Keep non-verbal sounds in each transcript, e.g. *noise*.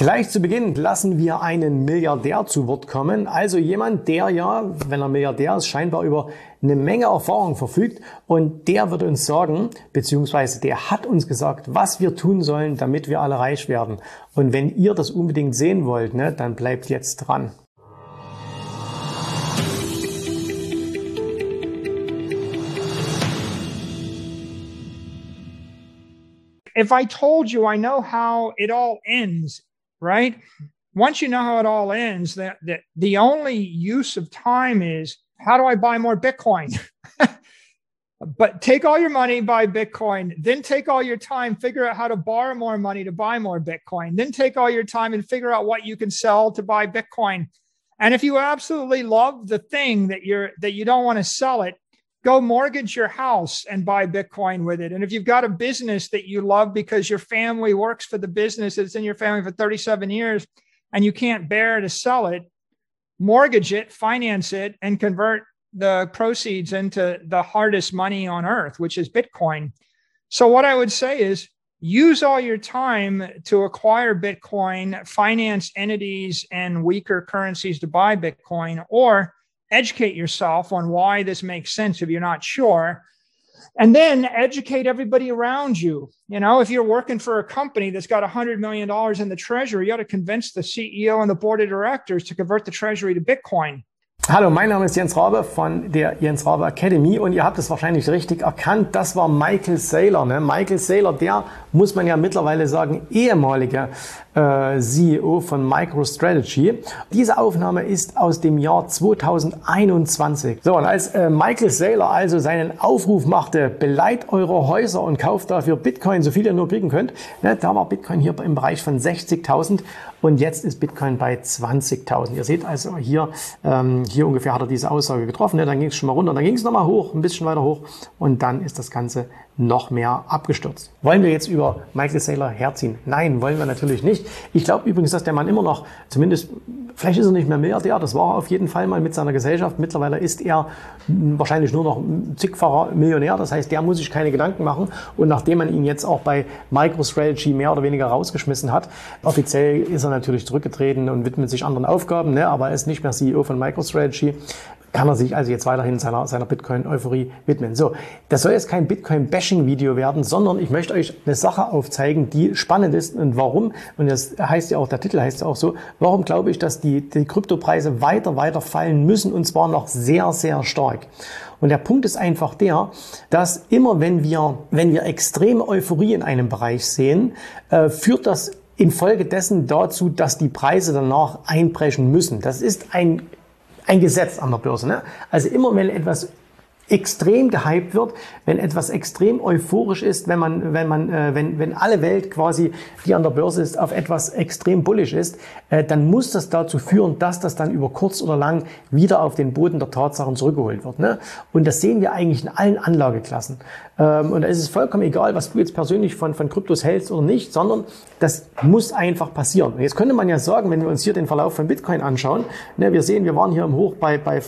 Gleich zu Beginn lassen wir einen Milliardär zu Wort kommen. Also jemand, der ja, wenn er Milliardär ist, scheinbar über eine Menge Erfahrung verfügt. Und der wird uns sagen, beziehungsweise der hat uns gesagt, was wir tun sollen, damit wir alle reich werden. Und wenn ihr das unbedingt sehen wollt, ne, dann bleibt jetzt dran. If I told you I know how it all ends right? Once you know how it all ends, that, that the only use of time is how do I buy more Bitcoin? *laughs* but take all your money, buy Bitcoin, then take all your time, figure out how to borrow more money to buy more Bitcoin, then take all your time and figure out what you can sell to buy Bitcoin. And if you absolutely love the thing that you're that you don't want to sell it, go mortgage your house and buy Bitcoin with it. And if you've got a business that you love because your family works for the business that's in your family for 37 years and you can't bear to sell it, mortgage it, finance it, and convert the proceeds into the hardest money on earth, which is Bitcoin. So, what I would say is use all your time to acquire Bitcoin, finance entities and weaker currencies to buy Bitcoin, or educate yourself on why this makes sense if you're not sure and then educate everybody around you you know if you're working for a company that's got $100 million in the treasury you ought to convince the ceo and the board of directors to convert the treasury to bitcoin Hallo, mein Name ist Jens Rabe von der Jens Rabe Academy und ihr habt es wahrscheinlich richtig erkannt, das war Michael Saylor. Ne? Michael Saylor, der muss man ja mittlerweile sagen, ehemaliger äh, CEO von MicroStrategy. Diese Aufnahme ist aus dem Jahr 2021. So, und als äh, Michael Saylor also seinen Aufruf machte, beleiht eure Häuser und kauft dafür Bitcoin, so viel ihr nur kriegen könnt, ne, da war Bitcoin hier im Bereich von 60.000 und jetzt ist Bitcoin bei 20.000. Ihr seht also hier, ähm, hier ungefähr hat er diese Aussage getroffen. Ne? Dann ging es schon mal runter, dann ging es nochmal hoch, ein bisschen weiter hoch und dann ist das Ganze noch mehr abgestürzt. Wollen wir jetzt über Michael Saylor herziehen? Nein, wollen wir natürlich nicht. Ich glaube übrigens, dass der Mann immer noch, zumindest, vielleicht ist er nicht mehr Milliardär, das war er auf jeden Fall mal mit seiner Gesellschaft. Mittlerweile ist er wahrscheinlich nur noch zigfacher Millionär. Das heißt, der muss sich keine Gedanken machen. Und nachdem man ihn jetzt auch bei MicroStrategy mehr oder weniger rausgeschmissen hat, offiziell ist er natürlich zurückgetreten und widmet sich anderen Aufgaben, ne? aber er ist nicht mehr CEO von MicroStrategy kann er sich also jetzt weiterhin seiner, seiner Bitcoin-Euphorie widmen. So, das soll jetzt kein Bitcoin-Bashing-Video werden, sondern ich möchte euch eine Sache aufzeigen, die spannend ist und warum, und das heißt ja auch, der Titel heißt ja auch so, warum glaube ich, dass die, die Kryptopreise weiter, weiter fallen müssen und zwar noch sehr, sehr stark. Und der Punkt ist einfach der, dass immer wenn wir, wenn wir extreme Euphorie in einem Bereich sehen, äh, führt das infolgedessen dazu, dass die Preise danach einbrechen müssen. Das ist ein ein Gesetz an der Börse. Ne? Also immer wenn etwas extrem gehypt wird, wenn etwas extrem euphorisch ist, wenn man, wenn man, äh, wenn, wenn alle Welt quasi, die an der Börse ist, auf etwas extrem bullisch ist, äh, dann muss das dazu führen, dass das dann über kurz oder lang wieder auf den Boden der Tatsachen zurückgeholt wird. Ne? Und das sehen wir eigentlich in allen Anlageklassen. Ähm, und da ist es vollkommen egal, was du jetzt persönlich von, von Kryptos hältst oder nicht, sondern das muss einfach passieren. Und jetzt könnte man ja sagen, wenn wir uns hier den Verlauf von Bitcoin anschauen, ne, wir sehen, wir waren hier im Hoch bei, bei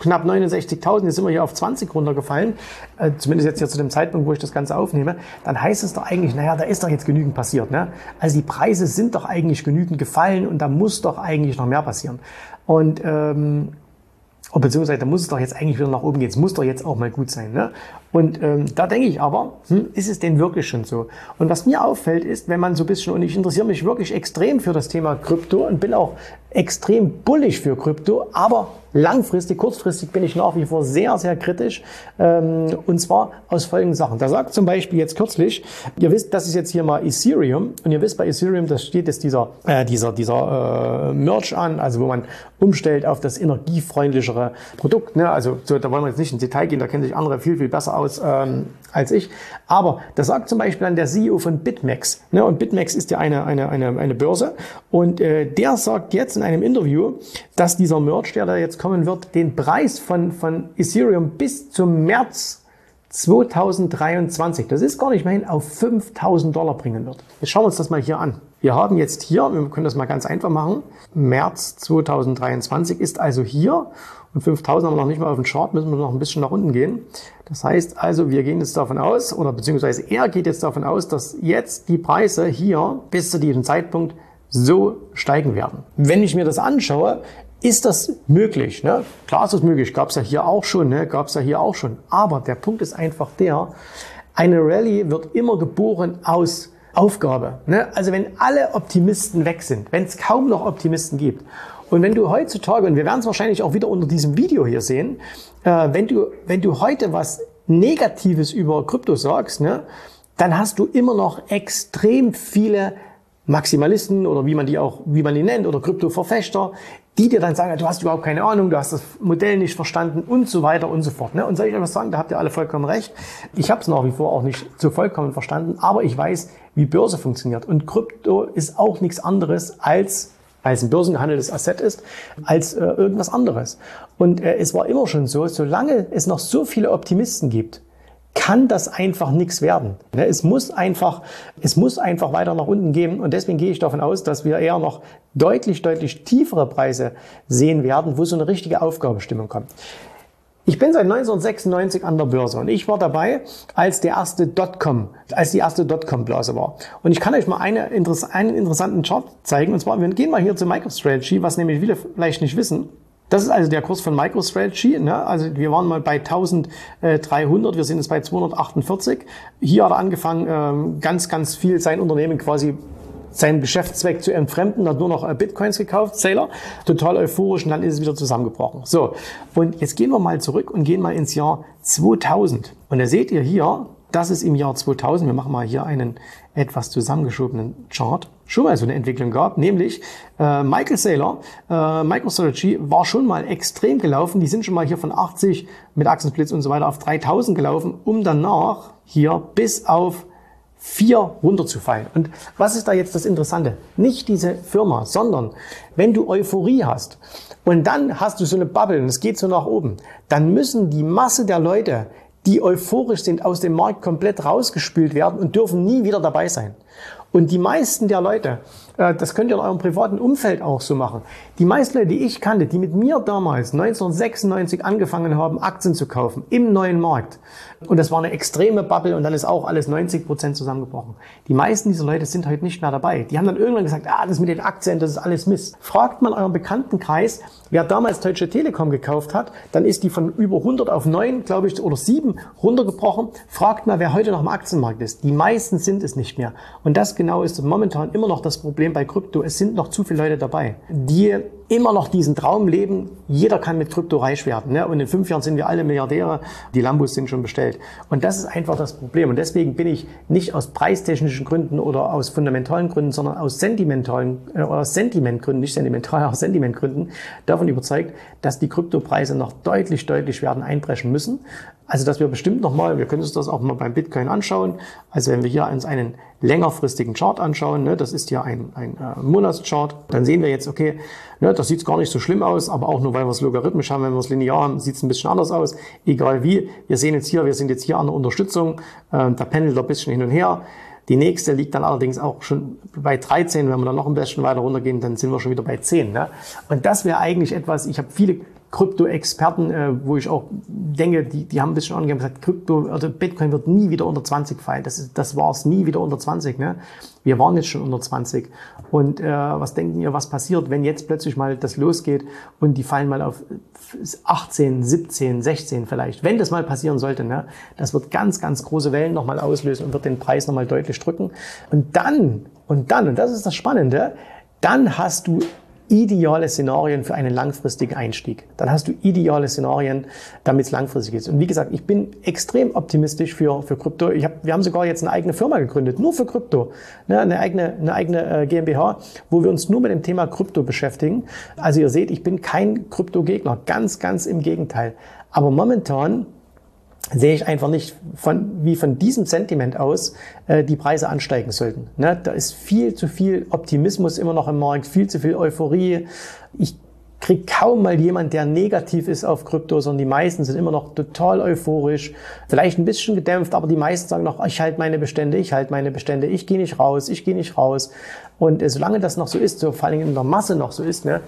knapp 69.000, jetzt sind wir hier auf 20 runtergefallen, äh, zumindest jetzt hier zu dem Zeitpunkt, wo ich das Ganze aufnehme, dann heißt es doch eigentlich, naja, da ist doch jetzt genügend passiert. Ne? Also die Preise sind doch eigentlich genügend gefallen und da muss doch eigentlich noch mehr passieren. Und ähm, beziehungsweise da muss es doch jetzt eigentlich wieder nach oben gehen. Es muss doch jetzt auch mal gut sein. Ne? Und ähm, da denke ich aber, hm, ist es denn wirklich schon so? Und was mir auffällt, ist, wenn man so ein bisschen, und ich interessiere mich wirklich extrem für das Thema Krypto und bin auch extrem bullig für Krypto, aber langfristig, kurzfristig bin ich nach wie vor sehr, sehr kritisch. Ähm, und zwar aus folgenden Sachen. Da sagt zum Beispiel jetzt kürzlich, ihr wisst, das ist jetzt hier mal Ethereum und ihr wisst bei Ethereum, das steht jetzt dieser, äh, dieser, dieser äh, Merch an, also wo man umstellt auf das energiefreundlichere Produkt. Ne? Also so, da wollen wir jetzt nicht ins Detail gehen, da kennen sich andere viel, viel besser aus ähm, als ich. Aber das sagt zum Beispiel dann der CEO von BitMEX. Ne? Und BitMEX ist ja eine, eine, eine, eine Börse. Und äh, der sagt jetzt in einem Interview, dass dieser Merch, der da jetzt kommen wird, den Preis von, von Ethereum bis zum März 2023, das ist gar nicht mehr hin, auf 5000 Dollar bringen wird. Jetzt schauen wir uns das mal hier an. Wir haben jetzt hier, wir können das mal ganz einfach machen, März 2023 ist also hier und 5000 haben wir noch nicht mal auf dem Chart, müssen wir noch ein bisschen nach unten gehen. Das heißt also, wir gehen jetzt davon aus, oder beziehungsweise er geht jetzt davon aus, dass jetzt die Preise hier bis zu diesem Zeitpunkt so steigen werden. Wenn ich mir das anschaue, ist das möglich. Ne? Klar ist das möglich, gab es ja hier auch schon, ne? gab es ja hier auch schon. Aber der Punkt ist einfach der, eine Rallye wird immer geboren aus Aufgabe. Ne? Also wenn alle Optimisten weg sind, wenn es kaum noch Optimisten gibt und wenn du heutzutage, und wir werden es wahrscheinlich auch wieder unter diesem Video hier sehen, äh, wenn, du, wenn du heute was Negatives über Krypto sagst, ne, dann hast du immer noch extrem viele Maximalisten oder wie man die auch, wie man die nennt, oder Krypto-Verfechter, die dir dann sagen, du hast überhaupt keine Ahnung, du hast das Modell nicht verstanden und so weiter und so fort. Ne? Und soll ich euch was sagen, da habt ihr alle vollkommen recht. Ich habe es nach wie vor auch nicht so vollkommen verstanden, aber ich weiß, wie Börse funktioniert. Und Krypto ist auch nichts anderes als weil es ein börsengehandeltes Asset ist, als äh, irgendwas anderes. Und äh, es war immer schon so, solange es noch so viele Optimisten gibt, kann das einfach nichts werden. Ne, es muss einfach, es muss einfach weiter nach unten gehen und deswegen gehe ich davon aus, dass wir eher noch deutlich, deutlich tiefere Preise sehen werden, wo so eine richtige Aufgabestimmung kommt. Ich bin seit 1996 an der Börse und ich war dabei, als der erste Dotcom, als die erste Dotcom-Blase war. Und ich kann euch mal eine, einen interessanten Chart zeigen. Und zwar, wir gehen mal hier zu MicroStrategy, was nämlich viele vielleicht nicht wissen. Das ist also der Kurs von MicroStrategy. Ne? Also wir waren mal bei 1300, wir sind jetzt bei 248. Hier hat er angefangen, ähm, ganz, ganz viel sein Unternehmen quasi seinen Geschäftszweck zu entfremden, hat nur noch äh, Bitcoins gekauft, Sailor, total euphorisch und dann ist es wieder zusammengebrochen. So, und jetzt gehen wir mal zurück und gehen mal ins Jahr 2000. Und da seht ihr hier, das ist im Jahr 2000, wir machen mal hier einen etwas zusammengeschobenen Chart, schon mal so eine Entwicklung gab, nämlich äh, Michael Saylor, äh, MicroStrategy war schon mal extrem gelaufen, die sind schon mal hier von 80 mit Achsenblitz und so weiter auf 3000 gelaufen, um danach hier bis auf 4 runterzufallen. Und was ist da jetzt das Interessante? Nicht diese Firma, sondern wenn du Euphorie hast und dann hast du so eine Bubble und es geht so nach oben, dann müssen die Masse der Leute die euphorisch sind, aus dem Markt komplett rausgespült werden und dürfen nie wieder dabei sein. Und die meisten der Leute, das könnt ihr in eurem privaten Umfeld auch so machen. Die meisten Leute, die ich kannte, die mit mir damals 1996 angefangen haben, Aktien zu kaufen im neuen Markt. Und das war eine extreme Bubble und dann ist auch alles 90 Prozent zusammengebrochen. Die meisten dieser Leute sind heute nicht mehr dabei. Die haben dann irgendwann gesagt, ah, das mit den Aktien, das ist alles Mist. Fragt man euren Bekanntenkreis, wer damals Deutsche Telekom gekauft hat, dann ist die von über 100 auf 9, glaube ich, oder 7 runtergebrochen. Fragt mal, wer heute noch im Aktienmarkt ist. Die meisten sind es nicht mehr. Und das genau ist momentan immer noch das Problem bei Krypto. Es sind noch zu viele Leute dabei, die immer noch diesen Traum leben, jeder kann mit Krypto reich werden. Ne? Und in fünf Jahren sind wir alle Milliardäre, die Lambos sind schon bestellt. Und das ist einfach das Problem. Und deswegen bin ich nicht aus preistechnischen Gründen oder aus fundamentalen Gründen, sondern aus sentimentalen, äh, aus Sentimentgründen, nicht sentimental, *laughs* aus Sentimentgründen davon überzeugt, dass die Kryptopreise noch deutlich, deutlich werden einbrechen müssen. Also, dass wir bestimmt nochmal, wir können uns das auch mal beim Bitcoin anschauen. Also, wenn wir hier uns einen längerfristigen Chart anschauen, ne, das ist ja ein, ein äh, Monatschart, dann sehen wir jetzt, okay, ne, das sieht gar nicht so schlimm aus, aber auch nur, weil wir es logarithmisch haben, wenn wir es linear haben, sieht es ein bisschen anders aus. Egal wie, wir sehen jetzt hier, wir sind jetzt hier an der Unterstützung, äh, da pendelt ein bisschen hin und her. Die nächste liegt dann allerdings auch schon bei 13. Wenn wir dann noch ein bisschen weiter runtergehen, dann sind wir schon wieder bei 10. Ne? Und das wäre eigentlich etwas, ich habe viele Krypto-Experten, äh, wo ich auch denke, die, die haben ein bisschen angegeben, gesagt, Krypto also Bitcoin wird nie wieder unter 20 fallen. Das, ist, das war es nie wieder unter 20. Ne? Wir waren jetzt schon unter 20. Und äh, was denken ihr, was passiert, wenn jetzt plötzlich mal das losgeht und die fallen mal auf 18, 17, 16 vielleicht? Wenn das mal passieren sollte, ne? das wird ganz, ganz große Wellen nochmal auslösen und wird den Preis nochmal deutlich drücken. Und dann, und dann, und das ist das Spannende, dann hast du ideale Szenarien für einen langfristigen Einstieg. Dann hast du ideale Szenarien, damit es langfristig ist. Und wie gesagt, ich bin extrem optimistisch für, für Krypto. Ich hab, wir haben sogar jetzt eine eigene Firma gegründet, nur für Krypto. Ne, eine eigene, eine eigene äh, GmbH, wo wir uns nur mit dem Thema Krypto beschäftigen. Also ihr seht, ich bin kein Krypto-Gegner. Ganz, ganz im Gegenteil. Aber momentan sehe ich einfach nicht, von, wie von diesem Sentiment aus äh, die Preise ansteigen sollten. Ne? Da ist viel zu viel Optimismus immer noch im Markt, viel zu viel Euphorie. Ich kriege kaum mal jemand, der negativ ist auf Krypto, sondern die meisten sind immer noch total euphorisch, vielleicht ein bisschen gedämpft, aber die meisten sagen noch, ich halte meine Bestände, ich halte meine Bestände, ich gehe nicht raus, ich gehe nicht raus. Und äh, solange das noch so ist, so vor allem in der Masse noch so ist, ne,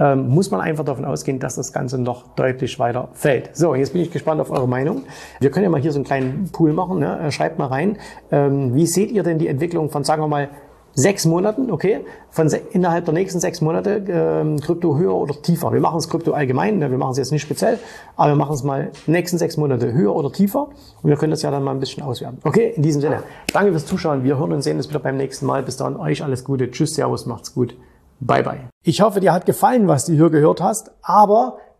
ähm, muss man einfach davon ausgehen, dass das Ganze noch deutlich weiter fällt. So, jetzt bin ich gespannt auf eure Meinung. Wir können ja mal hier so einen kleinen Pool machen. Ne? Äh, schreibt mal rein, ähm, wie seht ihr denn die Entwicklung von, sagen wir mal, sechs Monaten, okay, von innerhalb der nächsten sechs Monate ähm, Krypto höher oder tiefer. Wir machen es Krypto allgemein, ne? wir machen es jetzt nicht speziell, aber wir machen es mal nächsten sechs Monate höher oder tiefer und wir können das ja dann mal ein bisschen auswerten. Okay, in diesem Sinne, danke fürs Zuschauen. Wir hören und sehen uns wieder beim nächsten Mal. Bis dann, euch alles Gute. Tschüss, Servus, macht's gut. Bye, bye. Ich hoffe, dir hat gefallen, was du hier gehört hast, aber